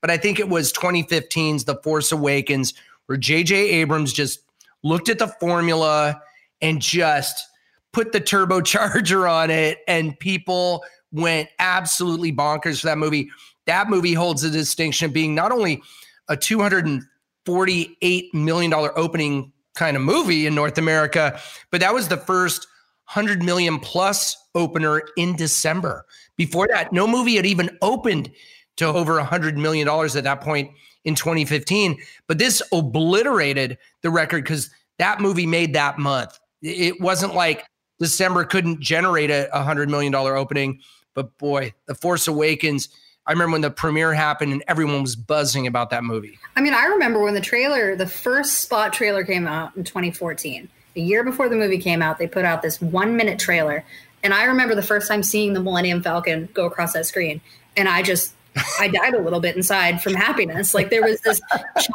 but I think it was 2015's The Force Awakens, where J.J. Abrams just looked at the formula and just put the turbocharger on it, and people went absolutely bonkers for that movie. That movie holds the distinction of being not only a $248 million opening kind of movie in North America, but that was the first 100 million plus opener in December. Before that, no movie had even opened to over 100 million dollars at that point in 2015, but this obliterated the record cuz that movie made that month. It wasn't like December couldn't generate a 100 million dollar opening, but boy, The Force Awakens I remember when the premiere happened and everyone was buzzing about that movie. I mean, I remember when the trailer, the first spot trailer came out in 2014. A year before the movie came out, they put out this one minute trailer. And I remember the first time seeing the Millennium Falcon go across that screen. And I just, I died a little bit inside from happiness. Like there was this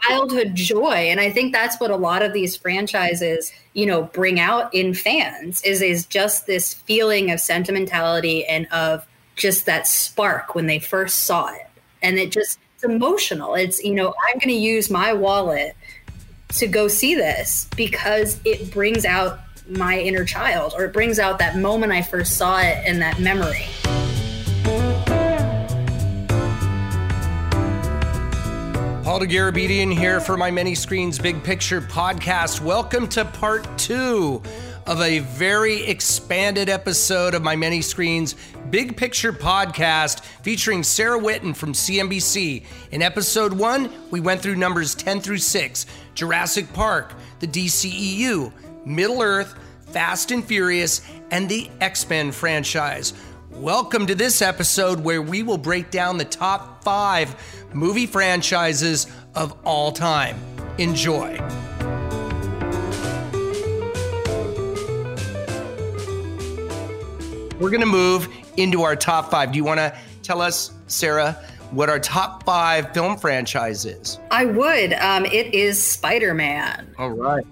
childhood joy. And I think that's what a lot of these franchises, you know, bring out in fans is, is just this feeling of sentimentality and of just that spark when they first saw it. And it just, it's emotional. It's, you know, I'm going to use my wallet to go see this because it brings out my inner child or it brings out that moment I first saw it and that memory. Paul Dergarabedian here for my Many Screens Big Picture podcast. Welcome to part two of a very expanded episode of my Many Screens Big Picture podcast featuring Sarah Whitten from CNBC. In episode one, we went through numbers 10 through 6 Jurassic Park, the DCEU, Middle Earth, Fast and Furious, and the X Men franchise. Welcome to this episode where we will break down the top five movie franchises of all time. Enjoy. We're going to move into our top five. Do you want to tell us, Sarah, what our top five film franchise is? I would. Um, it is Spider Man. All right.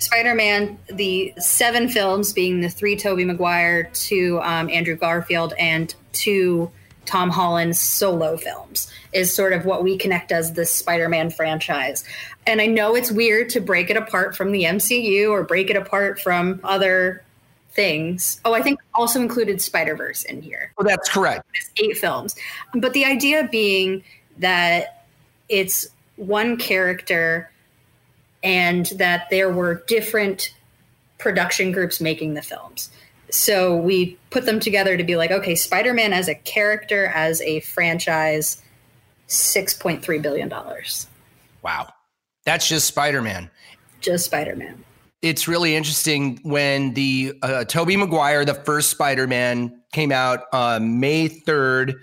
Spider Man, the seven films being the three Tobey Maguire, two um, Andrew Garfield, and two Tom Holland's solo films is sort of what we connect as the Spider Man franchise. And I know it's weird to break it apart from the MCU or break it apart from other things. Oh, I think also included Spider Verse in here. Oh, that's correct. It's eight films. But the idea being that it's one character and that there were different production groups making the films. So we put them together to be like, okay, Spider Man as a character, as a franchise, $6.3 billion. Wow. That's just Spider Man. Just Spider Man it's really interesting when the uh, Tobey Maguire, the first Spider-Man, came out uh, May 3rd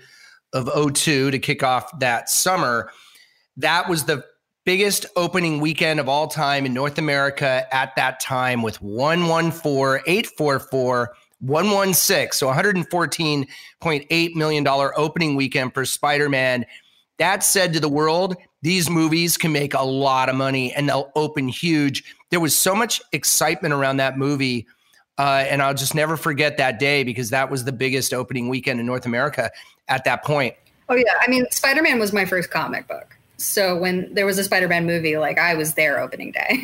of 02 to kick off that summer. That was the biggest opening weekend of all time in North America at that time with 114, 844, 116. So $114.8 million opening weekend for Spider-Man. That said to the world, these movies can make a lot of money and they'll open huge. There was so much excitement around that movie. Uh, and I'll just never forget that day because that was the biggest opening weekend in North America at that point. Oh, yeah. I mean, Spider Man was my first comic book. So when there was a Spider Man movie, like I was there opening day.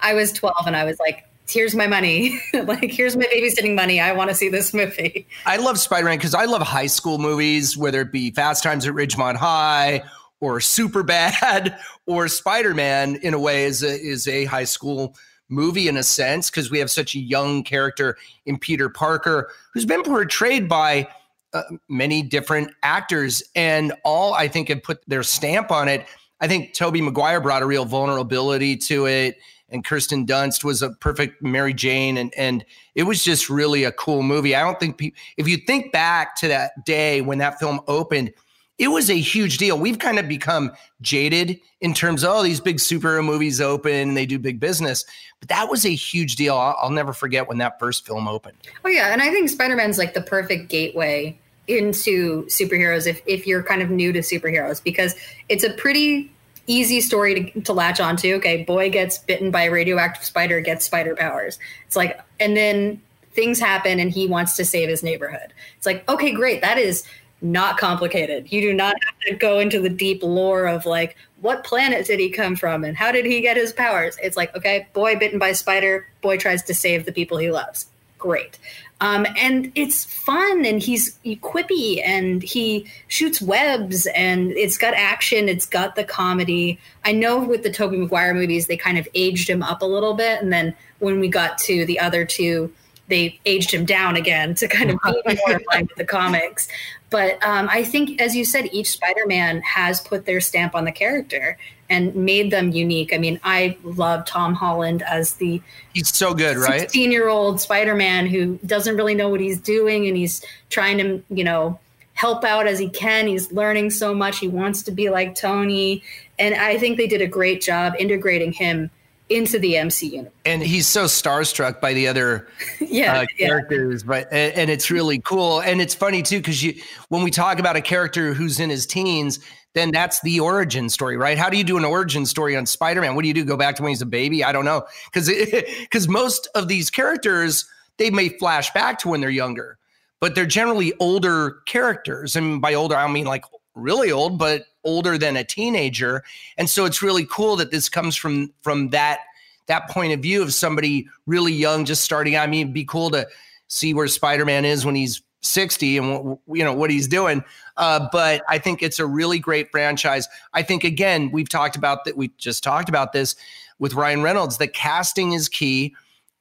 I was 12 and I was like, here's my money. like, here's my babysitting money. I want to see this movie. I love Spider Man because I love high school movies, whether it be Fast Times at Ridgemont High or Super Bad or Spider Man in a way is a, is a high school movie in a sense because we have such a young character in Peter Parker who's been portrayed by uh, many different actors and all I think have put their stamp on it. I think Tobey Maguire brought a real vulnerability to it and Kirsten Dunst was a perfect Mary Jane and and it was just really a cool movie. I don't think pe- if you think back to that day when that film opened, it was a huge deal. We've kind of become jaded in terms of oh, these big superhero movies open and they do big business. But that was a huge deal. I'll, I'll never forget when that first film opened. Oh yeah, and I think Spider Man's like the perfect gateway into superheroes if if you're kind of new to superheroes because it's a pretty easy story to, to latch onto. Okay, boy gets bitten by a radioactive spider, gets spider powers. It's like, and then things happen and he wants to save his neighborhood. It's like, okay, great. That is not complicated. You do not have to go into the deep lore of like what planet did he come from and how did he get his powers. It's like okay, boy bitten by spider, boy tries to save the people he loves. Great. Um, and it's fun and he's quippy and he shoots webs and it's got action it's got the comedy i know with the tobey maguire movies they kind of aged him up a little bit and then when we got to the other two they aged him down again to kind of be more in line with the comics. But um, I think, as you said, each Spider-Man has put their stamp on the character and made them unique. I mean, I love Tom Holland as the he's so good, right? Sixteen-year-old Spider-Man who doesn't really know what he's doing, and he's trying to, you know, help out as he can. He's learning so much. He wants to be like Tony, and I think they did a great job integrating him into the MCU. And he's so starstruck by the other yeah, uh, characters, yeah. but and, and, it's really cool. And it's funny too because you when we talk about a character who's in his teens, then that's the origin story, right? How do you do an origin story on Spider-Man? What do you do? Go back to when he's a baby? I don't know because because most of these characters they may flash back to when they're younger, but they're generally older characters. And by older, I don't mean like really old, but older than a teenager. And so it's really cool that this comes from from that that point of view of somebody really young just starting. out. I mean, it'd be cool to see where Spider-Man is when he's 60 and you know what he's doing. Uh, but I think it's a really great franchise. I think again, we've talked about that. We just talked about this with Ryan Reynolds. The casting is key.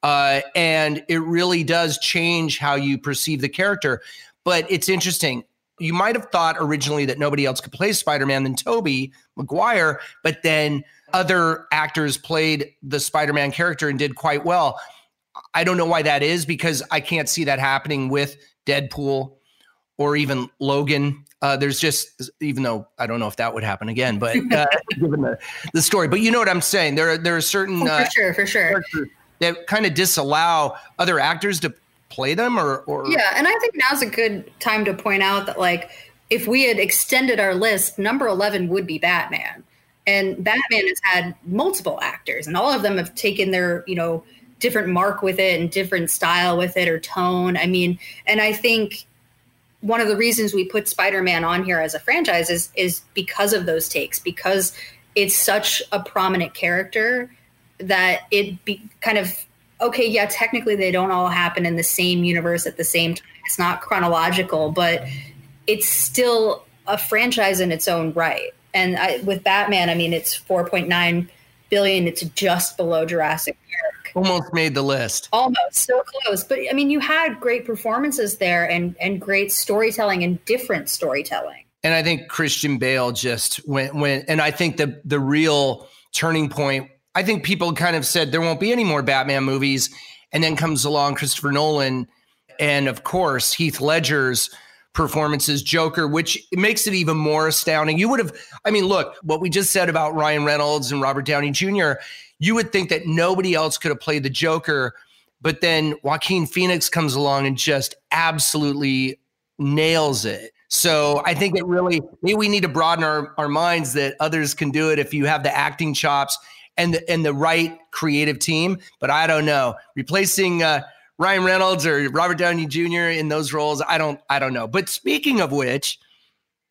Uh, and it really does change how you perceive the character. But it's interesting you might have thought originally that nobody else could play Spider-Man than Tobey Maguire, but then other actors played the Spider-Man character and did quite well. I don't know why that is because I can't see that happening with Deadpool or even Logan. Uh, there's just, even though I don't know if that would happen again, but uh, given the, the story, but you know what I'm saying. There, are there are certain oh, for uh, sure, for sure that kind of disallow other actors to play them or, or? Yeah and i think now's a good time to point out that like if we had extended our list number 11 would be batman. And batman has had multiple actors and all of them have taken their you know different mark with it and different style with it or tone. I mean and i think one of the reasons we put spider-man on here as a franchise is is because of those takes because it's such a prominent character that it be kind of okay, yeah, technically they don't all happen in the same universe at the same time. It's not chronological, but it's still a franchise in its own right. And I, with Batman, I mean, it's 4.9 billion. It's just below Jurassic Park. Almost made the list. Almost so close. But I mean, you had great performances there and and great storytelling and different storytelling. And I think Christian Bale just went went. And I think the the real turning point I think people kind of said there won't be any more Batman movies. And then comes along Christopher Nolan and, of course, Heath Ledger's performances, Joker, which makes it even more astounding. You would have, I mean, look, what we just said about Ryan Reynolds and Robert Downey Jr., you would think that nobody else could have played the Joker. But then Joaquin Phoenix comes along and just absolutely nails it. So I think it really, we need to broaden our, our minds that others can do it if you have the acting chops and the, and the right creative team. But I don't know replacing uh, Ryan Reynolds or Robert Downey Jr. in those roles. I don't I don't know. But speaking of which,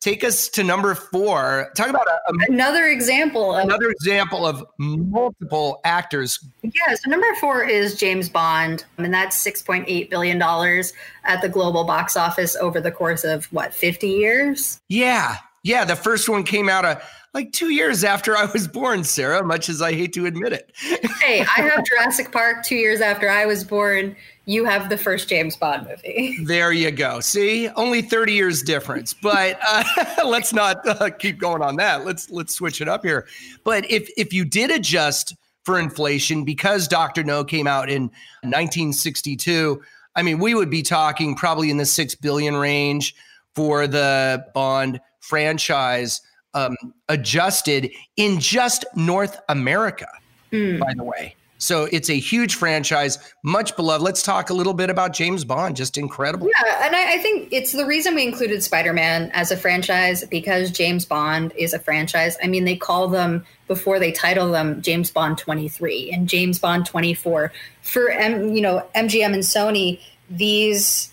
take us to number four. Talk about a, a, another example. Of, another example of multiple actors. Yeah. So number four is James Bond, and that's six point eight billion dollars at the global box office over the course of what fifty years. Yeah. Yeah. The first one came out a like two years after I was born, Sarah, much as I hate to admit it. hey, I have Jurassic Park two years after I was born. You have the first James Bond movie. There you go. See, only 30 years difference, but uh, let's not uh, keep going on that. Let's let's switch it up here. But if if you did adjust for inflation because Doctor No came out in 1962, I mean, we would be talking probably in the six billion range for the Bond franchise um, adjusted in just North America, mm. by the way. So it's a huge franchise, much beloved. Let's talk a little bit about James Bond. Just incredible. Yeah, and I, I think it's the reason we included Spider Man as a franchise because James Bond is a franchise. I mean, they call them before they title them James Bond 23 and James Bond 24 for M, you know MGM and Sony. These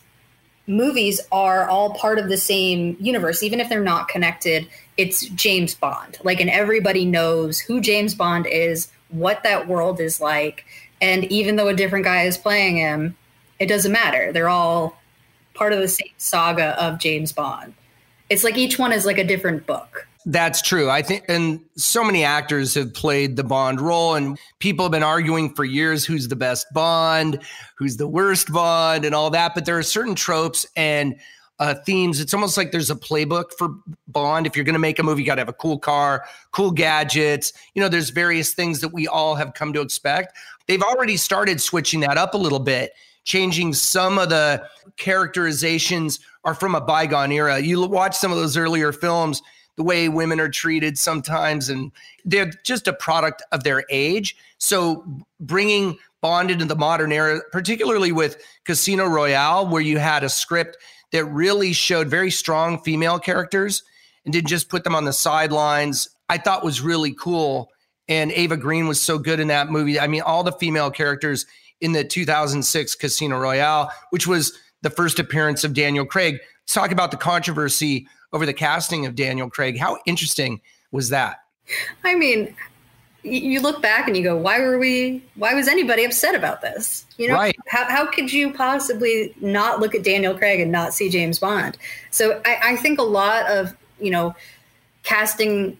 movies are all part of the same universe, even if they're not connected. It's James Bond. Like, and everybody knows who James Bond is, what that world is like. And even though a different guy is playing him, it doesn't matter. They're all part of the same saga of James Bond. It's like each one is like a different book. That's true. I think, and so many actors have played the Bond role, and people have been arguing for years who's the best Bond, who's the worst Bond, and all that. But there are certain tropes and uh, themes. It's almost like there's a playbook for Bond. If you're going to make a movie, you got to have a cool car, cool gadgets. You know, there's various things that we all have come to expect. They've already started switching that up a little bit, changing some of the characterizations are from a bygone era. You watch some of those earlier films the way women are treated sometimes, and they're just a product of their age. So bringing Bond into the modern era, particularly with Casino Royale, where you had a script that really showed very strong female characters and didn't just put them on the sidelines, I thought was really cool. And Eva Green was so good in that movie. I mean, all the female characters in the 2006 Casino Royale, which was the first appearance of Daniel Craig. Let's talk about the controversy over the casting of Daniel Craig. How interesting was that? I mean, you look back and you go, why were we, why was anybody upset about this? You know, right. how, how could you possibly not look at Daniel Craig and not see James Bond? So I, I think a lot of, you know, casting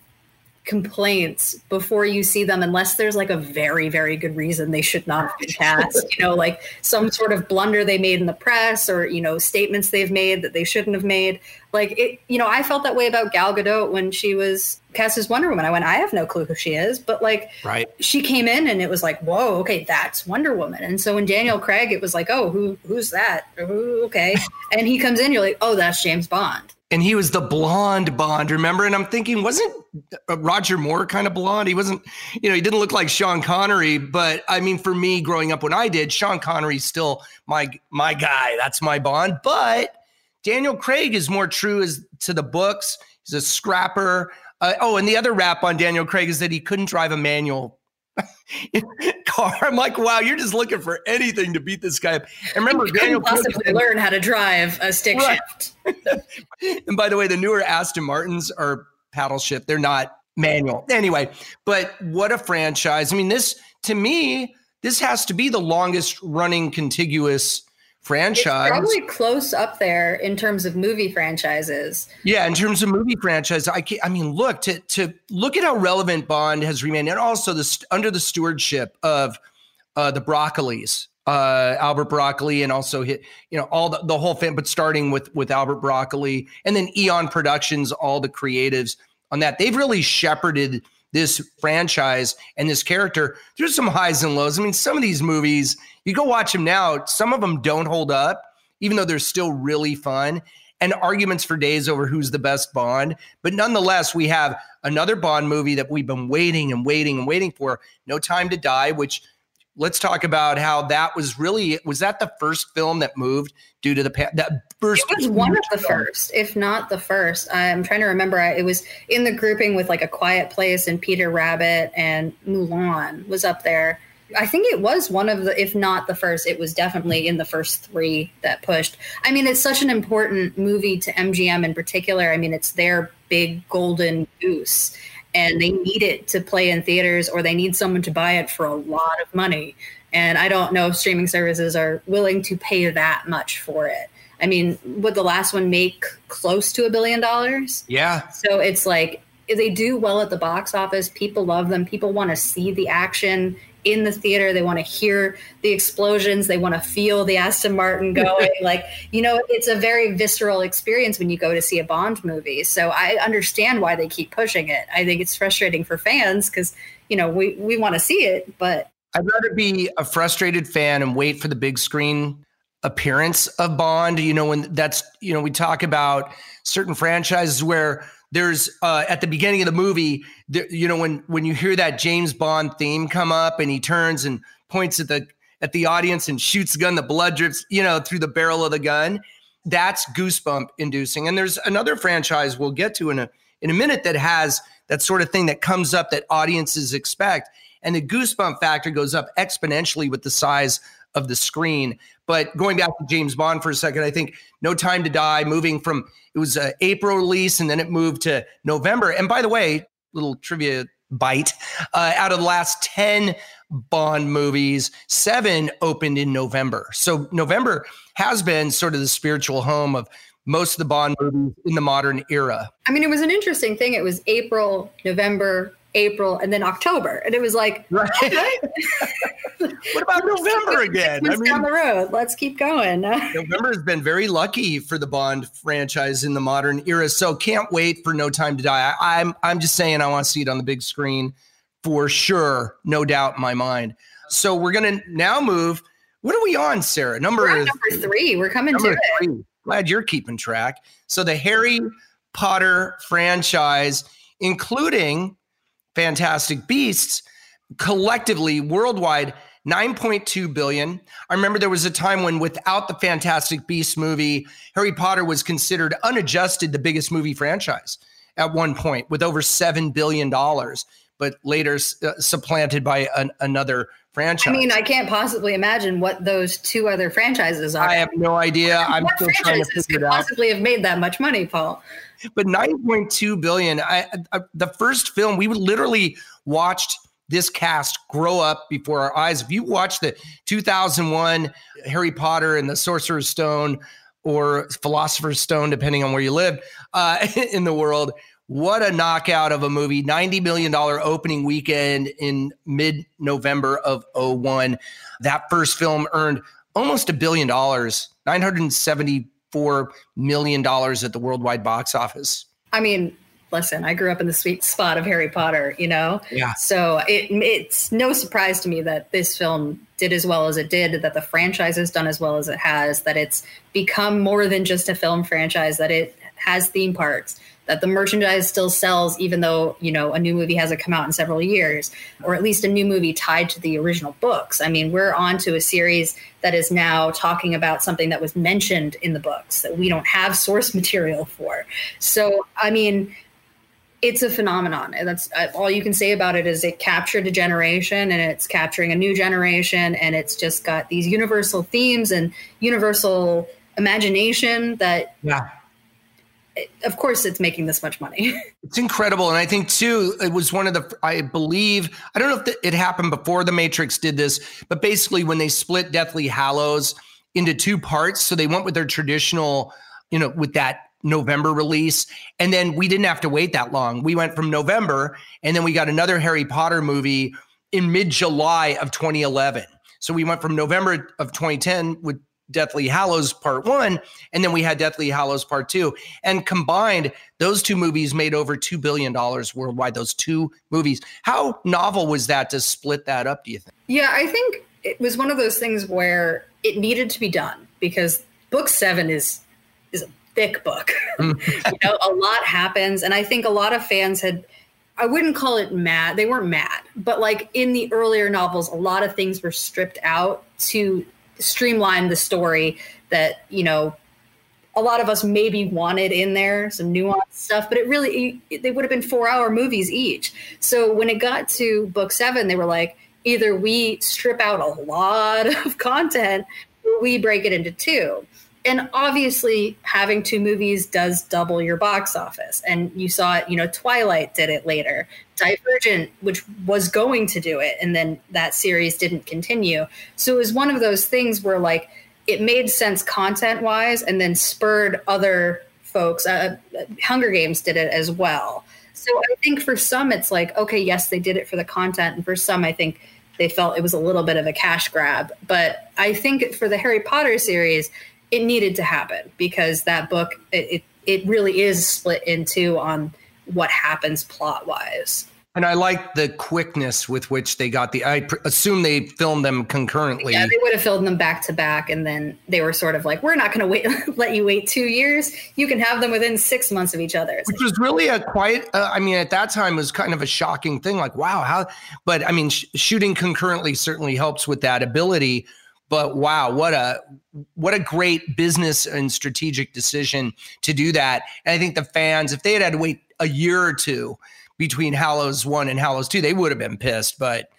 complaints before you see them unless there's like a very very good reason they should not have been cast you know like some sort of blunder they made in the press or you know statements they've made that they shouldn't have made. Like it you know i felt that way about gal gadot when she was cast as wonder woman. I went i have no clue who she is but like right. she came in and it was like whoa okay that's wonder woman. And so when daniel craig it was like oh who who's that? Ooh, okay. And he comes in you're like oh that's james bond and he was the blonde Bond, remember? And I'm thinking, wasn't uh, Roger Moore kind of blonde? He wasn't, you know, he didn't look like Sean Connery, but I mean, for me growing up when I did, Sean Connery's still my my guy. That's my Bond. But Daniel Craig is more true as to the books. He's a scrapper. Uh, oh, and the other rap on Daniel Craig is that he couldn't drive a manual car. I'm like, wow, you're just looking for anything to beat this guy up. And remember, you Daniel possibly said, learn how to drive a stick right. shift. and by the way, the newer Aston Martins are paddle shift. They're not manual. Anyway, but what a franchise. I mean, this to me, this has to be the longest running contiguous franchise. It's probably close up there in terms of movie franchises. Yeah, in terms of movie franchise, I can, I mean, look to to look at how relevant Bond has remained, and also this under the stewardship of uh, the Broccoli's, uh, Albert Broccoli, and also hit you know all the, the whole thing, but starting with with Albert Broccoli, and then Eon Productions, all the creatives on that. They've really shepherded this franchise and this character there's some highs and lows. I mean, some of these movies, you go watch them now, some of them don't hold up, even though they're still really fun. And arguments for days over who's the best Bond. But nonetheless, we have another Bond movie that we've been waiting and waiting and waiting for No Time to Die, which let's talk about how that was really was that the first film that moved due to the that first it was one of the first if not the first. I'm trying to remember it was in the grouping with like a quiet place and peter rabbit and mulan was up there. I think it was one of the if not the first it was definitely in the first three that pushed. I mean it's such an important movie to mgm in particular. I mean it's their big golden goose and they need it to play in theaters or they need someone to buy it for a lot of money. And I don't know if streaming services are willing to pay that much for it. I mean, would the last one make close to a billion dollars? Yeah. So it's like they do well at the box office. People love them. People want to see the action in the theater. They want to hear the explosions. They want to feel the Aston Martin going. like, you know, it's a very visceral experience when you go to see a Bond movie. So I understand why they keep pushing it. I think it's frustrating for fans because, you know, we, we want to see it, but. I'd rather be a frustrated fan and wait for the big screen appearance of Bond. You know, when that's, you know, we talk about certain franchises where there's uh, at the beginning of the movie, you know, when when you hear that James Bond theme come up and he turns and points at the at the audience and shoots the gun, the blood drips, you know, through the barrel of the gun. That's goosebump inducing. And there's another franchise we'll get to in a in a minute that has that sort of thing that comes up that audiences expect. And the goosebump factor goes up exponentially with the size of the screen. But going back to James Bond for a second, I think No Time to Die, moving from it was a April release and then it moved to November. And by the way, little trivia bite uh, out of the last 10 Bond movies, seven opened in November. So November has been sort of the spiritual home of most of the Bond movies in the modern era. I mean, it was an interesting thing. It was April, November, April, and then October, and it was like, right. what about November again? I mean, down the road. Let's keep going. November has been very lucky for the Bond franchise in the modern era, so can't wait for No Time to Die. I, I'm I'm just saying, I want to see it on the big screen for sure, no doubt in my mind. So we're gonna now move. What are we on, Sarah? Number, number three. We're coming to three. it. Glad you're keeping track. So the Harry Potter franchise, including Fantastic Beasts, collectively worldwide 9.2 billion. I remember there was a time when without the Fantastic Beasts movie, Harry Potter was considered unadjusted the biggest movie franchise at one point with over 7 billion dollars, but later uh, supplanted by an, another franchise. I mean, I can't possibly imagine what those two other franchises are. I have no idea. I'm still trying to figure it out. Possibly have made that much money, Paul. But 9.2 billion. I, I, the first film we literally watched this cast grow up before our eyes. If you watch the 2001 Harry Potter and the Sorcerer's Stone or Philosopher's Stone, depending on where you live uh, in the world, what a knockout of a movie. $90 million opening weekend in mid November of 01. That first film earned almost a billion dollars, $974 million at the worldwide box office. I mean, listen, I grew up in the sweet spot of Harry Potter, you know? Yeah. So it, it's no surprise to me that this film did as well as it did, that the franchise has done as well as it has, that it's become more than just a film franchise, that it has theme parks, that the merchandise still sells even though you know a new movie hasn't come out in several years or at least a new movie tied to the original books. I mean we're on to a series that is now talking about something that was mentioned in the books that we don't have source material for. So i mean it's a phenomenon and that's all you can say about it is it captured a generation and it's capturing a new generation and it's just got these universal themes and universal imagination that yeah of course it's making this much money. it's incredible. And I think too, it was one of the, I believe, I don't know if it happened before the Matrix did this, but basically when they split Deathly Hallows into two parts, so they went with their traditional, you know, with that November release. And then we didn't have to wait that long. We went from November and then we got another Harry Potter movie in mid July of 2011. So we went from November of 2010 with Deathly Hallows Part One, and then we had Deathly Hallows Part Two. And combined, those two movies made over $2 billion worldwide. Those two movies. How novel was that to split that up, do you think? Yeah, I think it was one of those things where it needed to be done because book seven is is a thick book. Hmm. you know, a lot happens. And I think a lot of fans had I wouldn't call it mad. They weren't mad, but like in the earlier novels, a lot of things were stripped out to streamline the story that you know a lot of us maybe wanted in there some nuanced stuff but it really they would have been four hour movies each. So when it got to book seven they were like either we strip out a lot of content or we break it into two and obviously having two movies does double your box office. And you saw it you know twilight did it later. Divergent which was going to do it and then that series didn't continue. So it was one of those things where like it made sense content wise and then spurred other folks uh, hunger games did it as well. So i think for some it's like okay yes they did it for the content and for some i think they felt it was a little bit of a cash grab. But i think for the harry potter series it needed to happen because that book it, it, it really is split into on what happens plot wise. And I like the quickness with which they got the. I pr- assume they filmed them concurrently. Yeah, they would have filmed them back to back, and then they were sort of like, "We're not going to wait, let you wait two years. You can have them within six months of each other." Which was really a quite. Uh, I mean, at that time, it was kind of a shocking thing. Like, wow, how? But I mean, sh- shooting concurrently certainly helps with that ability but wow what a what a great business and strategic decision to do that and i think the fans if they had had to wait a year or two between hallows 1 and hallows 2 they would have been pissed but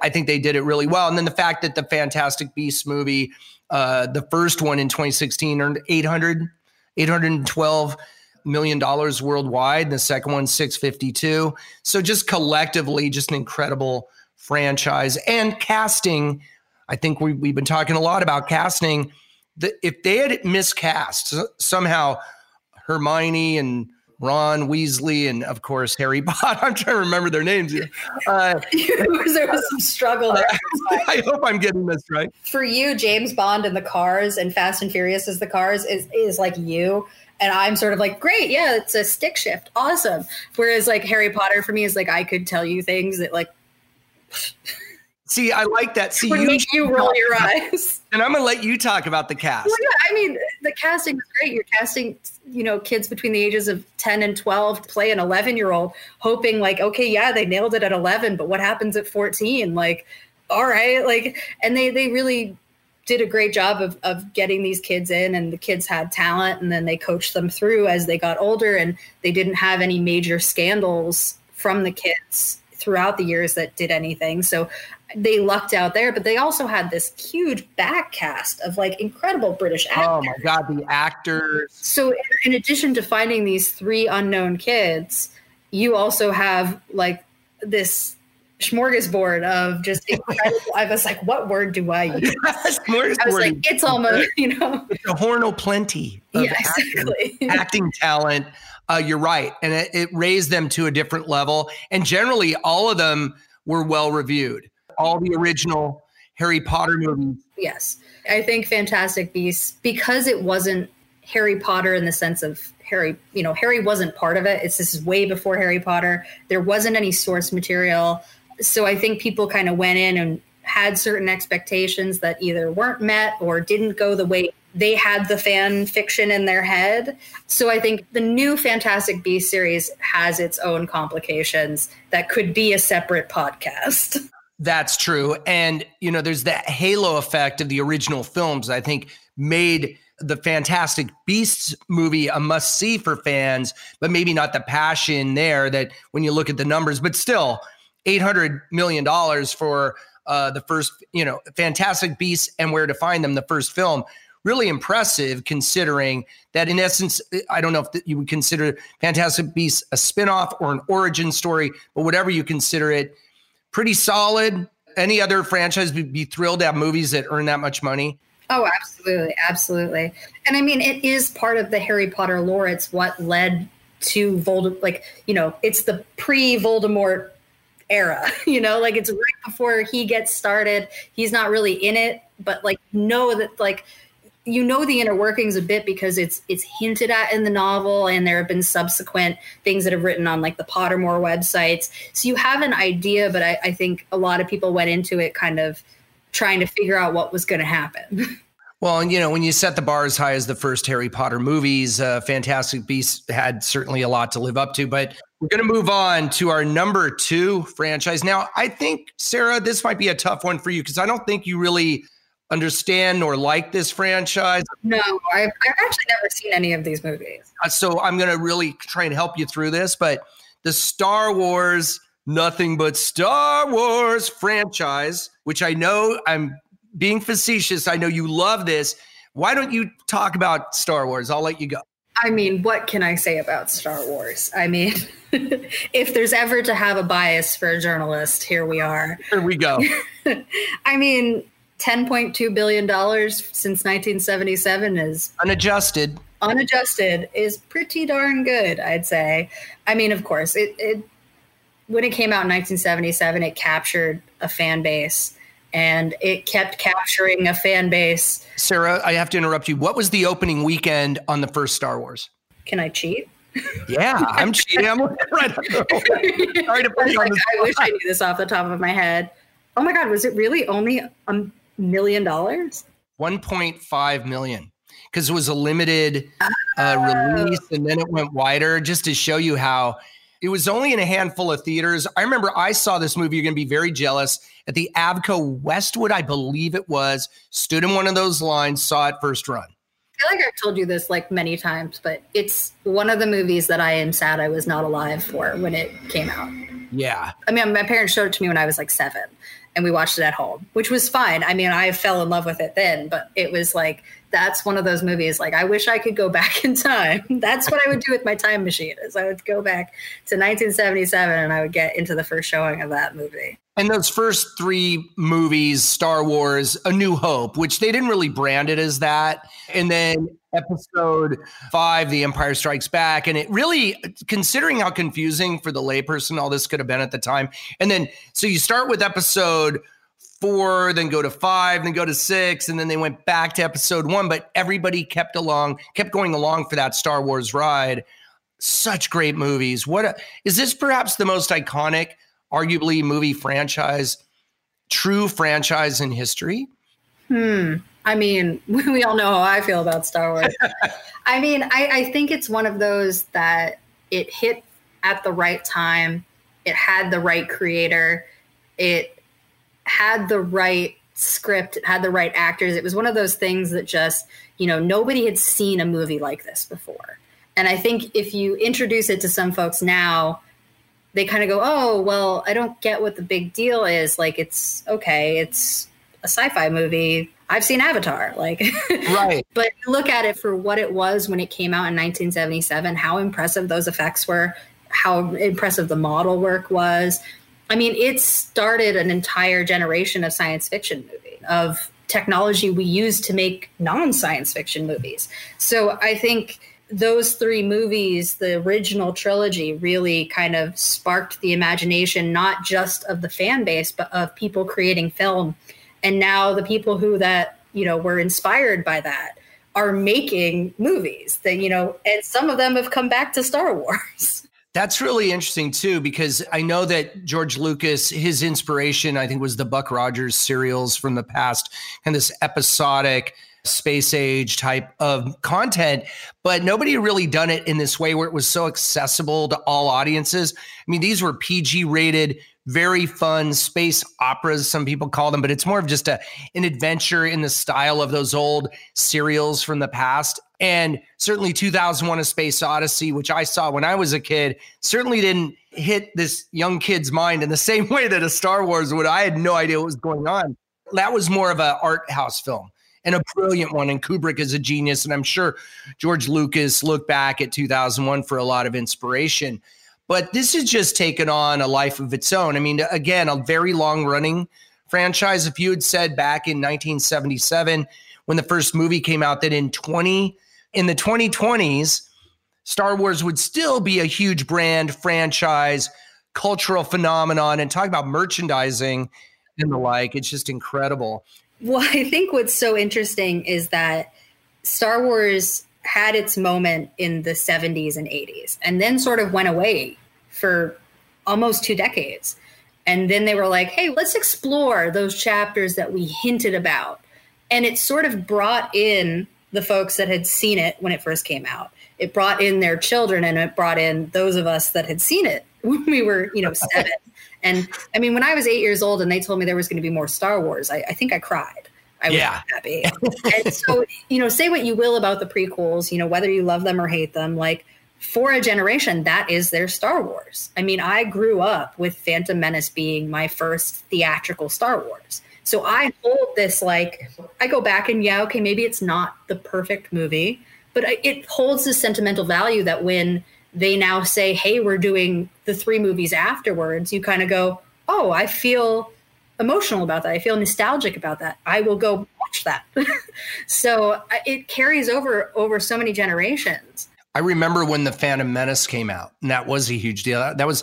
I think they did it really well. And then the fact that the Fantastic Beasts movie, uh, the first one in 2016, earned 800, 812 million dollars worldwide. And The second one, 652. So just collectively, just an incredible franchise and casting. I think we, we've been talking a lot about casting. The, if they had miscast somehow Hermione and Ron Weasley, and of course Harry Potter. I'm trying to remember their names. Uh, there was some struggle there. I hope I'm getting this right. For you, James Bond and the Cars and Fast and Furious as the Cars is is like you. And I'm sort of like, great, yeah, it's a stick shift, awesome. Whereas like Harry Potter for me is like I could tell you things that like See, I like that. See, you, make you roll your eyes. And I'm going to let you talk about the cast. Well, yeah, I mean, the casting is great. You're casting, you know, kids between the ages of 10 and 12 to play an 11 year old, hoping like, okay, yeah, they nailed it at 11, but what happens at 14? Like, all right, like, and they they really did a great job of of getting these kids in, and the kids had talent, and then they coached them through as they got older, and they didn't have any major scandals from the kids throughout the years that did anything. So they lucked out there, but they also had this huge back cast of like incredible British actors. Oh my god, the actors! So in addition to finding these three unknown kids, you also have like this smorgasbord of just incredible. I was like, what word do I use? I was like, it's almost you know, it's a horn of plenty. Of yeah, exactly. Acting, acting talent. Uh, you're right, and it, it raised them to a different level. And generally, all of them were well reviewed all the original Harry Potter movies. Yes. I think Fantastic Beasts, because it wasn't Harry Potter in the sense of Harry, you know, Harry wasn't part of it. It's this is way before Harry Potter. There wasn't any source material. So I think people kind of went in and had certain expectations that either weren't met or didn't go the way they had the fan fiction in their head. So I think the new Fantastic Beasts series has its own complications that could be a separate podcast. That's true. And, you know, there's that halo effect of the original films, I think made the Fantastic Beasts movie a must see for fans, but maybe not the passion there that when you look at the numbers, but still $800 million for uh, the first, you know, Fantastic Beasts and Where to Find Them, the first film. Really impressive considering that, in essence, I don't know if you would consider Fantastic Beasts a spinoff or an origin story, but whatever you consider it, pretty solid. Any other franchise would be thrilled to have movies that earn that much money? Oh, absolutely, absolutely. And I mean, it is part of the Harry Potter lore. It's what led to Voldemort. Like, you know, it's the pre-Voldemort era. You know, like it's right before he gets started. He's not really in it, but like know that like you know the inner workings a bit because it's it's hinted at in the novel and there have been subsequent things that have written on like the pottermore websites. So you have an idea but i, I think a lot of people went into it kind of trying to figure out what was going to happen. Well you know when you set the bar as high as the first harry potter movies uh, fantastic beasts had certainly a lot to live up to but we're going to move on to our number two franchise. Now i think sarah this might be a tough one for you because i don't think you really understand nor like this franchise? No, I've, I've actually never seen any of these movies. Uh, so I'm going to really try and help you through this. But the Star Wars, nothing but Star Wars franchise, which I know I'm being facetious. I know you love this. Why don't you talk about Star Wars? I'll let you go. I mean, what can I say about Star Wars? I mean, if there's ever to have a bias for a journalist, here we are. Here we go. I mean, $10.2 billion since 1977 is unadjusted. Unadjusted is pretty darn good, I'd say. I mean, of course, it, it when it came out in 1977, it captured a fan base and it kept capturing a fan base. Sarah, I have to interrupt you. What was the opening weekend on the first Star Wars? Can I cheat? Yeah, I'm cheating. I'm right. Sorry to put you on the I wish I knew this off the top of my head. Oh my God, was it really only um, million dollars? 1.5 million because it was a limited uh, release and then it went wider just to show you how it was only in a handful of theaters. I remember I saw this movie. You're going to be very jealous at the Avco Westwood, I believe it was. Stood in one of those lines, saw it first run. I feel like I've told you this like many times, but it's one of the movies that I am sad I was not alive for when it came out. Yeah. I mean, my parents showed it to me when I was like seven and we watched it at home, which was fine. I mean, I fell in love with it then, but it was like that's one of those movies like I wish I could go back in time. that's what I would do with my time machine is I would go back to 1977 and I would get into the first showing of that movie. And those first three movies, Star Wars, A New Hope, which they didn't really brand it as that. And then episode five, The Empire Strikes Back. And it really, considering how confusing for the layperson all this could have been at the time. And then, so you start with episode four, then go to five, then go to six, and then they went back to episode one. But everybody kept along, kept going along for that Star Wars ride. Such great movies. What a, is this perhaps the most iconic, arguably, movie franchise, true franchise in history? Hmm. I mean, we all know how I feel about Star Wars. I mean, I, I think it's one of those that it hit at the right time. It had the right creator. It had the right script. It had the right actors. It was one of those things that just, you know, nobody had seen a movie like this before. And I think if you introduce it to some folks now, they kind of go, oh, well, I don't get what the big deal is. Like, it's okay. It's a sci fi movie I've seen Avatar, like, right. but look at it for what it was when it came out in 1977, how impressive those effects were, how impressive the model work was. I mean, it started an entire generation of science fiction movie, of technology we use to make non science fiction movies. So I think those three movies, the original trilogy, really kind of sparked the imagination, not just of the fan base, but of people creating film. And now the people who that you know were inspired by that are making movies that you know and some of them have come back to star wars. That's really interesting too because i know that george lucas his inspiration i think was the buck rogers serials from the past and this episodic space age type of content but nobody really done it in this way where it was so accessible to all audiences. I mean these were pg rated very fun space operas some people call them but it's more of just a an adventure in the style of those old serials from the past. And certainly 2001 a space odyssey which i saw when i was a kid certainly didn't hit this young kid's mind in the same way that a star wars would. I had no idea what was going on. That was more of an art house film and a brilliant one and kubrick is a genius and i'm sure george lucas looked back at 2001 for a lot of inspiration but this has just taken on a life of its own. I mean, again, a very long running franchise. If you had said back in 1977, when the first movie came out, that in 20 in the 2020s, Star Wars would still be a huge brand franchise, cultural phenomenon, and talk about merchandising and the like. It's just incredible. Well, I think what's so interesting is that Star Wars had its moment in the 70s and 80s and then sort of went away for almost two decades. And then they were like, hey, let's explore those chapters that we hinted about. And it sort of brought in the folks that had seen it when it first came out. It brought in their children and it brought in those of us that had seen it when we were, you know, seven. And I mean, when I was eight years old and they told me there was going to be more Star Wars, I, I think I cried. I was yeah. happy. and so, you know, say what you will about the prequels, you know, whether you love them or hate them, like for a generation, that is their Star Wars. I mean, I grew up with Phantom Menace being my first theatrical Star Wars. So I hold this like, I go back and yeah, okay, maybe it's not the perfect movie, but it holds the sentimental value that when they now say, hey, we're doing the three movies afterwards, you kind of go, oh, I feel emotional about that. I feel nostalgic about that. I will go watch that. so it carries over over so many generations. I remember when the Phantom Menace came out, and that was a huge deal. That was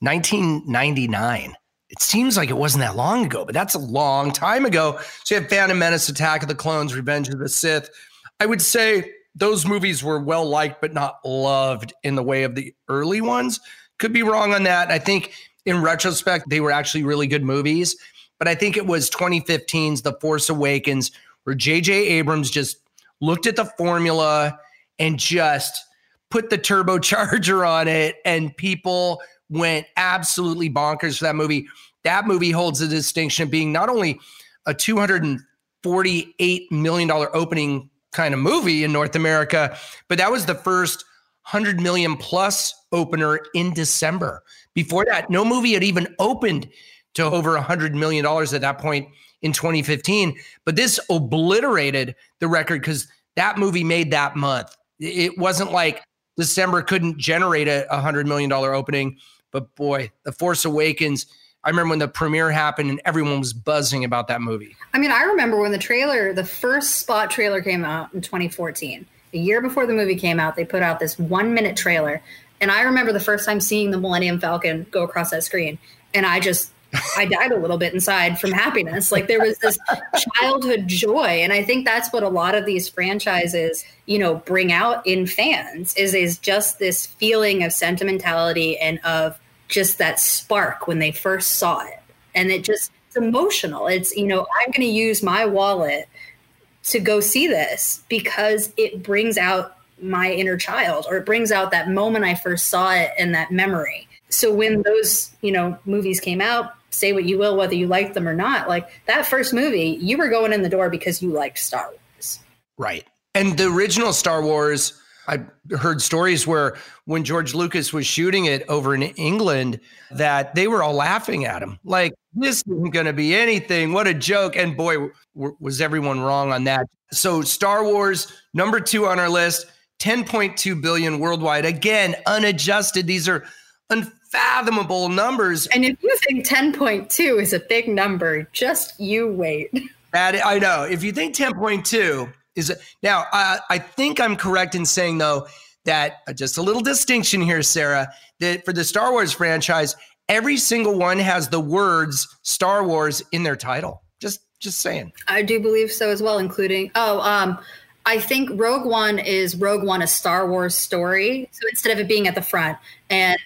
1999. It seems like it wasn't that long ago, but that's a long time ago. So you have Phantom Menace, Attack of the Clones, Revenge of the Sith. I would say those movies were well liked, but not loved in the way of the early ones. Could be wrong on that. I think in retrospect, they were actually really good movies. But I think it was 2015's The Force Awakens, where J.J. Abrams just looked at the formula and just put the turbocharger on it, and people went absolutely bonkers for that movie. That movie holds the distinction of being not only a $248 million opening kind of movie in North America, but that was the first 100 million plus opener in December. Before that, no movie had even opened to over $100 million at that point in 2015. But this obliterated the record because that movie made that month. It wasn't like December couldn't generate a $100 million opening. But boy, The Force Awakens. I remember when the premiere happened and everyone was buzzing about that movie. I mean, I remember when the trailer, the first spot trailer came out in 2014. A year before the movie came out, they put out this one minute trailer. And I remember the first time seeing the Millennium Falcon go across that screen. And I just I died a little bit inside from happiness. Like there was this childhood joy. And I think that's what a lot of these franchises, you know, bring out in fans is is just this feeling of sentimentality and of just that spark when they first saw it. And it just it's emotional. It's, you know, I'm gonna use my wallet to go see this because it brings out my inner child or it brings out that moment I first saw it and that memory. So when those, you know, movies came out, say what you will, whether you like them or not. Like that first movie, you were going in the door because you liked Star Wars. Right. And the original Star Wars, I heard stories where when George Lucas was shooting it over in England, that they were all laughing at him. Like, this isn't going to be anything. What a joke. And boy, w- was everyone wrong on that. So, Star Wars, number two on our list, 10.2 billion worldwide. Again, unadjusted. These are unfathomable numbers. And if you think 10.2 is a big number, just you wait. That I know. If you think 10.2 is a, now, uh, I think I'm correct in saying though that uh, just a little distinction here, Sarah, that for the Star Wars franchise, every single one has the words Star Wars in their title. Just just saying. I do believe so as well, including oh, um, I think Rogue One is Rogue One a Star Wars story. So instead of it being at the front, and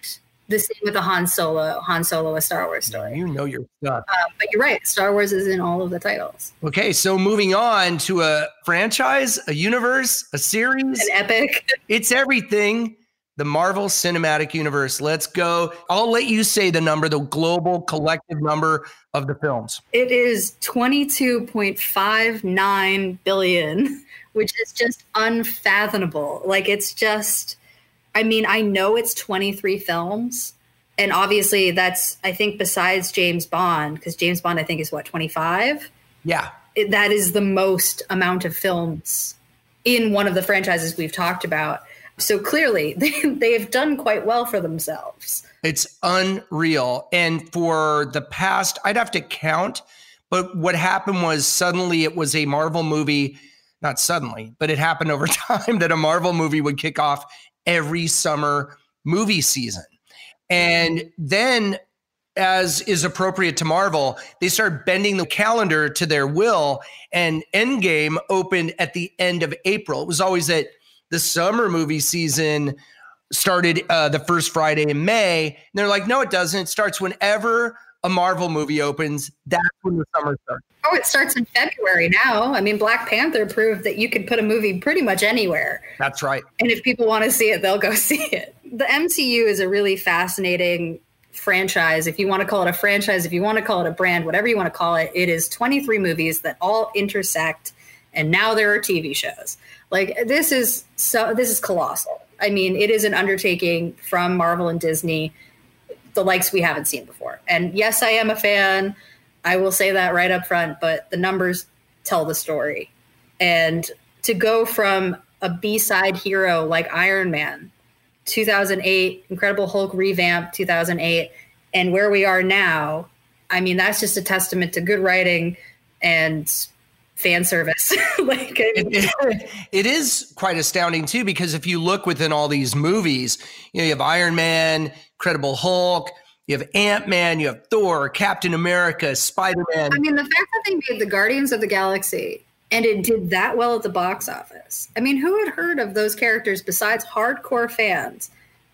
the same with the Han Solo, Han Solo, a Star Wars story. You know your stuff. Uh, but you're right. Star Wars is in all of the titles. Okay, so moving on to a franchise, a universe, a series, an epic. It's everything. The Marvel Cinematic Universe. Let's go. I'll let you say the number, the global collective number of the films. It is 22.59 billion, which is just unfathomable. Like it's just I mean, I know it's 23 films. And obviously, that's, I think, besides James Bond, because James Bond, I think, is what, 25? Yeah. It, that is the most amount of films in one of the franchises we've talked about. So clearly, they, they have done quite well for themselves. It's unreal. And for the past, I'd have to count, but what happened was suddenly it was a Marvel movie not suddenly, but it happened over time that a Marvel movie would kick off every summer movie season. And then, as is appropriate to Marvel, they started bending the calendar to their will. And Endgame opened at the end of April. It was always that the summer movie season started uh, the first Friday in May. And they're like, no, it doesn't. It starts whenever a Marvel movie opens, that's when the summer starts. Oh, it starts in February now. I mean, Black Panther proved that you could put a movie pretty much anywhere. That's right. And if people want to see it, they'll go see it. The MCU is a really fascinating franchise. If you want to call it a franchise, if you want to call it a brand, whatever you want to call it, it is 23 movies that all intersect and now there are TV shows. Like this is so this is colossal. I mean, it is an undertaking from Marvel and Disney the likes we haven't seen before. And yes, I am a fan. I will say that right up front, but the numbers tell the story. And to go from a B side hero like Iron Man, 2008, Incredible Hulk revamp, 2008, and where we are now, I mean, that's just a testament to good writing and fan service. like it, it is quite astounding too, because if you look within all these movies, you know, you have Iron Man, Incredible Hulk, you have Ant Man, you have Thor, Captain America, Spider Man. I mean, the fact that they made the Guardians of the Galaxy and it did that well at the box office. I mean, who had heard of those characters besides hardcore fans?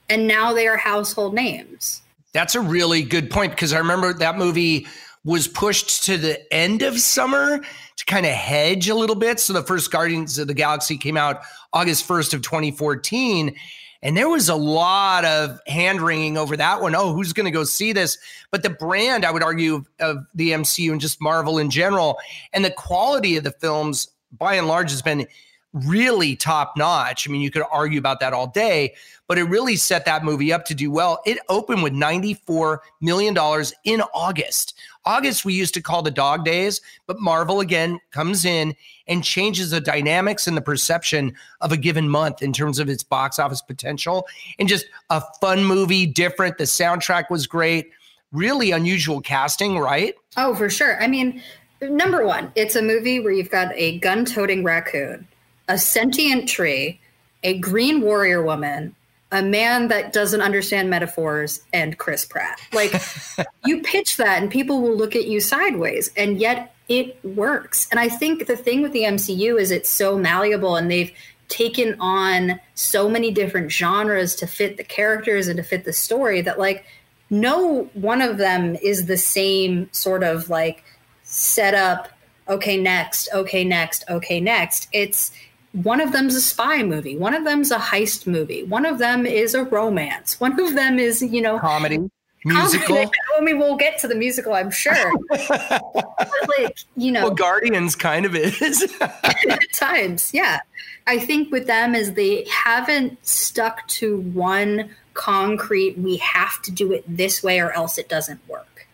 And now they are household names. That's a really good point because I remember that movie was pushed to the end of summer to kind of hedge a little bit. So the first Guardians of the Galaxy came out August 1st of 2014. And there was a lot of hand wringing over that one. Oh, who's going to go see this? But the brand, I would argue, of the MCU and just Marvel in general, and the quality of the films, by and large, has been really top notch. I mean, you could argue about that all day, but it really set that movie up to do well. It opened with $94 million in August. August, we used to call the dog days, but Marvel again comes in and changes the dynamics and the perception of a given month in terms of its box office potential. And just a fun movie, different. The soundtrack was great. Really unusual casting, right? Oh, for sure. I mean, number one, it's a movie where you've got a gun toting raccoon, a sentient tree, a green warrior woman, a man that doesn't understand metaphors and Chris Pratt. Like you pitch that and people will look at you sideways and yet it works. And I think the thing with the MCU is it's so malleable and they've taken on so many different genres to fit the characters and to fit the story that like no one of them is the same sort of like setup okay next okay next okay next it's one of them's a spy movie. One of them's a heist movie. One of them is a romance. One of them is you know comedy. musical. Comedy. i mean we'll get to the musical i'm sure. But like you know. Well guardians kind of is. At times yeah. I think with them is they haven't stuck to one concrete we have to do it this way or else it doesn't work.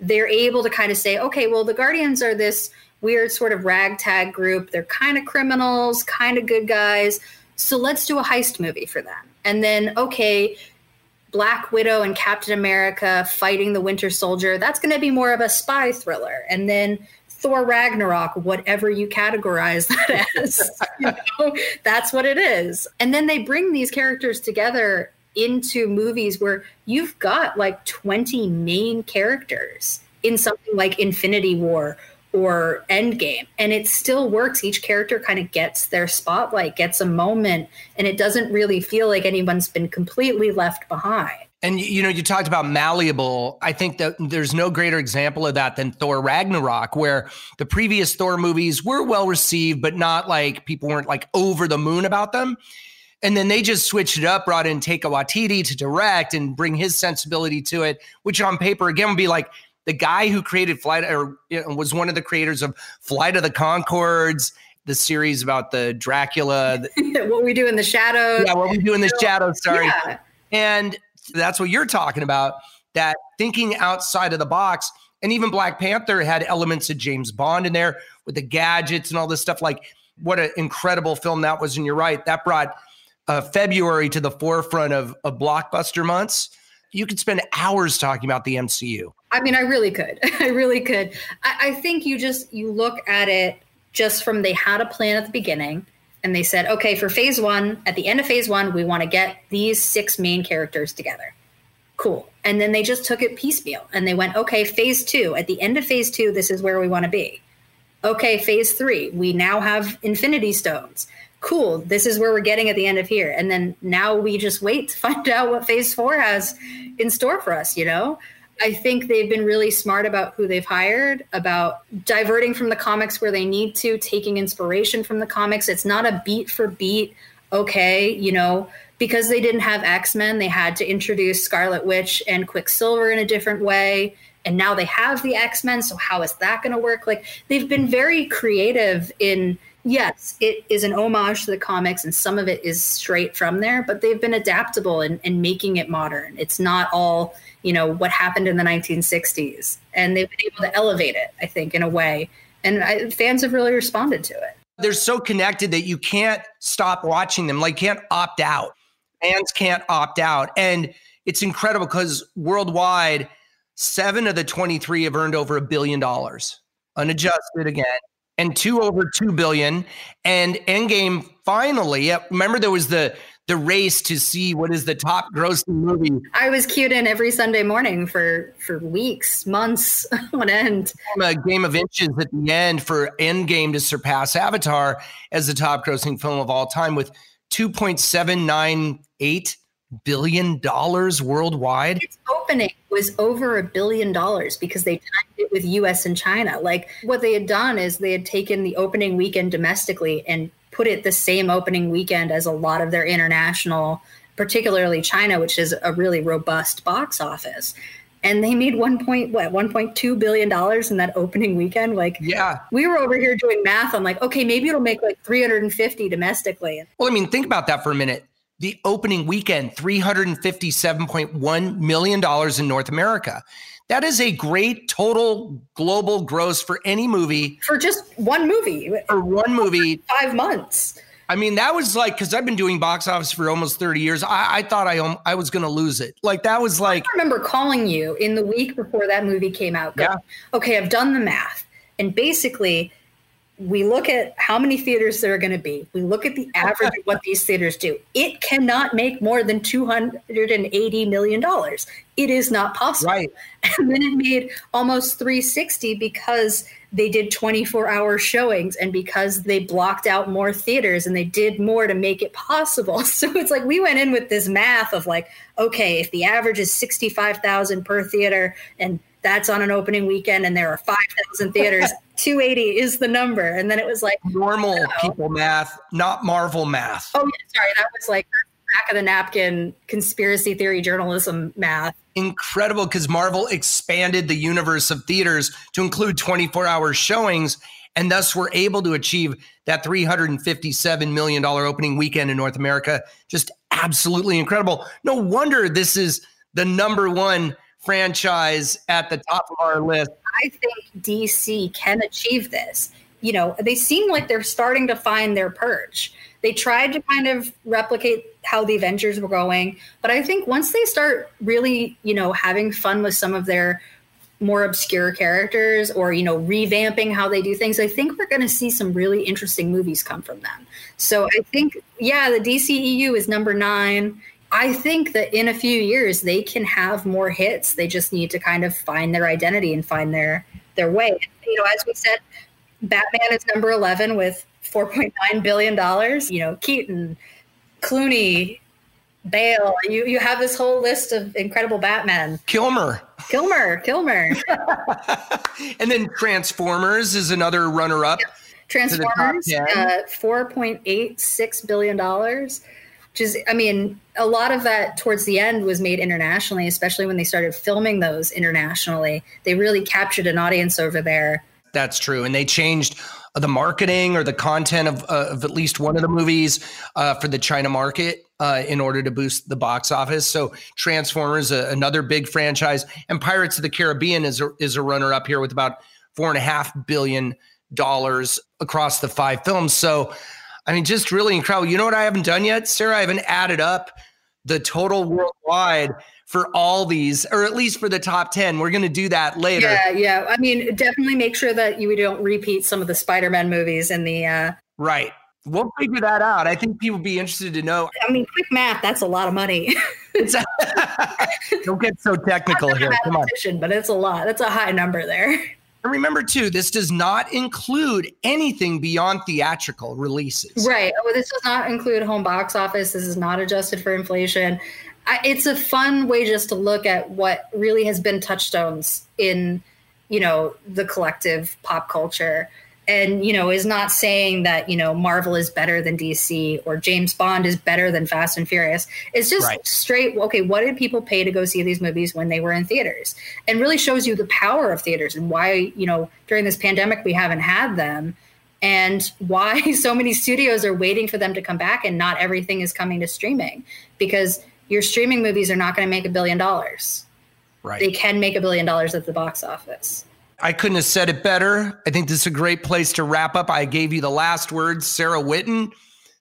They're able to kind of say okay well the guardians are this weird sort of ragtag group. They're kind of criminals, kind of good guys. So let's do a heist movie for them. And then, okay, Black Widow and Captain America fighting the Winter Soldier, that's going to be more of a spy thriller. And then Thor Ragnarok, whatever you categorize that as, you know, that's what it is. And then they bring these characters together into movies where you've got like 20 main characters in something like Infinity War or Endgame. And it still works. Each character kind of gets their spotlight, gets a moment, and it doesn't really feel like anyone's been completely left behind. And you know, you talked about malleable. I think that there's no greater example of that than Thor Ragnarok, where the previous Thor movies were well received, but not like people weren't like over the moon about them. And then they just switched it up, brought in Taika Waititi to direct and bring his sensibility to it, which on paper again would be like, the guy who created Flight or you know, was one of the creators of Flight of the Conchords, the series about the Dracula. what we do in the shadows. Yeah, what we do in the shadows. Sorry. Yeah. And that's what you're talking about. That thinking outside of the box. And even Black Panther had elements of James Bond in there with the gadgets and all this stuff. Like, what an incredible film that was. And you're right, that brought uh, February to the forefront of, of blockbuster months you could spend hours talking about the MCU. I mean, I really could. I really could. I, I think you just you look at it just from they had a plan at the beginning and they said, okay, for phase one, at the end of phase one, we want to get these six main characters together. Cool. And then they just took it piecemeal and they went, okay, phase two, at the end of phase two, this is where we want to be. Okay, phase three, we now have infinity stones cool, this is where we're getting at the end of here. And then now we just wait to find out what phase four has in store for us, you know? I think they've been really smart about who they've hired, about diverting from the comics where they need to, taking inspiration from the comics. It's not a beat for beat, okay, you know, because they didn't have X Men, they had to introduce Scarlet Witch and Quicksilver in a different way. And now they have the X Men. So, how is that going to work? Like, they've been very creative in yes, it is an homage to the comics, and some of it is straight from there, but they've been adaptable and, and making it modern. It's not all, you know, what happened in the 1960s. And they've been able to elevate it, I think, in a way. And I, fans have really responded to it. They're so connected that you can't stop watching them, like, can't opt out. Fans can't opt out. And it's incredible because worldwide, seven of the 23 have earned over a billion dollars unadjusted again and two over two billion. And Endgame finally, remember there was the the race to see what is the top grossing movie. I was cued in every Sunday morning for for weeks, months on end. A game of inches at the end for Endgame to surpass Avatar as the top grossing film of all time with 2.798 billion dollars worldwide. Its opening was over a billion dollars because they timed it with US and China. Like what they had done is they had taken the opening weekend domestically and put it the same opening weekend as a lot of their international, particularly China, which is a really robust box office. and they made one point what 1.2 billion dollars in that opening weekend like yeah we were over here doing math I'm like okay maybe it'll make like 350 domestically well i mean think about that for a minute the opening weekend $357.1 million in north america that is a great total global gross for any movie for just one movie for one movie five months I mean, that was like because I've been doing box office for almost 30 years. I, I thought I um, I was going to lose it. Like that was like. I remember calling you in the week before that movie came out. Going, yeah. Okay, I've done the math, and basically, we look at how many theaters there are going to be. We look at the average of what these theaters do. It cannot make more than two hundred and eighty million dollars. It is not possible. Right. And then it made almost three sixty because they did 24 hour showings and because they blocked out more theaters and they did more to make it possible. So it's like we went in with this math of like, okay, if the average is 65,000 per theater and that's on an opening weekend and there are 5,000 theaters, 280 is the number. And then it was like normal people math, not Marvel math. Oh, yeah, sorry. That was like back of the napkin conspiracy theory journalism math incredible because Marvel expanded the universe of theaters to include 24 hour showings and thus were able to achieve that $357 million opening weekend in North America. Just absolutely incredible. No wonder this is the number one franchise at the top of our list. I think DC can achieve this. You know, they seem like they're starting to find their perch. They tried to kind of replicate how the Avengers were going, but I think once they start really, you know, having fun with some of their more obscure characters or you know revamping how they do things i think we're going to see some really interesting movies come from them so i think yeah the dceu is number nine i think that in a few years they can have more hits they just need to kind of find their identity and find their their way you know as we said batman is number 11 with 4.9 billion dollars. You know, Keaton, Clooney, Bale. You you have this whole list of incredible Batman. Kilmer. Kilmer. Kilmer. and then Transformers is another runner-up. Yeah. Transformers, uh, four point eight six billion dollars. Is, I mean, a lot of that towards the end was made internationally, especially when they started filming those internationally. They really captured an audience over there. That's true, and they changed the marketing or the content of, uh, of at least one of the movies uh, for the China market uh, in order to boost the box office. So Transformers, another big franchise, and Pirates of the Caribbean is a, is a runner up here with about four and a half billion dollars across the five films. So, I mean, just really incredible. You know what I haven't done yet, Sarah? I haven't added up the total worldwide for all these, or at least for the top 10. We're going to do that later. Yeah, yeah. I mean, definitely make sure that you don't repeat some of the Spider Man movies in the. Uh... Right. We'll figure that out. I think people would be interested to know. I mean, quick math, that's a lot of money. don't get so technical here. Come on. But it's a lot. That's a high number there. And remember, too, this does not include anything beyond theatrical releases. Right. Well, this does not include home box office. This is not adjusted for inflation. I, it's a fun way just to look at what really has been touchstones in you know the collective pop culture and you know is not saying that you know marvel is better than dc or james bond is better than fast and furious it's just right. straight okay what did people pay to go see these movies when they were in theaters and really shows you the power of theaters and why you know during this pandemic we haven't had them and why so many studios are waiting for them to come back and not everything is coming to streaming because your streaming movies are not going to make a billion dollars. Right. They can make a billion dollars at the box office. I couldn't have said it better. I think this is a great place to wrap up. I gave you the last words, Sarah Whitten,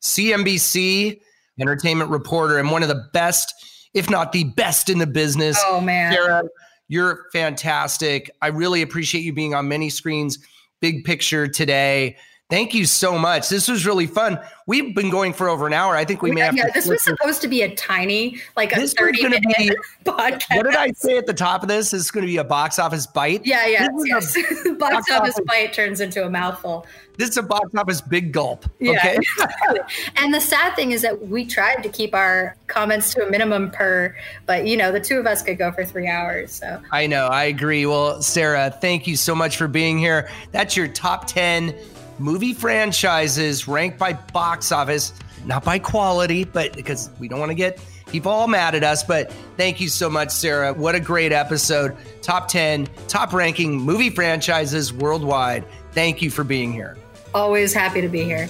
CNBC entertainment reporter, and one of the best, if not the best in the business. Oh, man. Sarah, you're fantastic. I really appreciate you being on many screens, big picture today. Thank you so much. This was really fun. We've been going for over an hour. I think we may have. Yeah, this was supposed to be a tiny, like a this thirty minute be, podcast. What did I say at the top of this? This is going to be a box office bite. Yeah, yeah, yes. box, box, office, bite turns into a mouthful. This is a box office big gulp. Yeah. Okay. and the sad thing is that we tried to keep our comments to a minimum per, but you know, the two of us could go for three hours. So I know. I agree. Well, Sarah, thank you so much for being here. That's your top ten movie franchises ranked by box office, not by quality, but because we don't want to get people all mad at us, but thank you so much, Sarah. What a great episode. Top 10, top ranking movie franchises worldwide. Thank you for being here. Always happy to be here.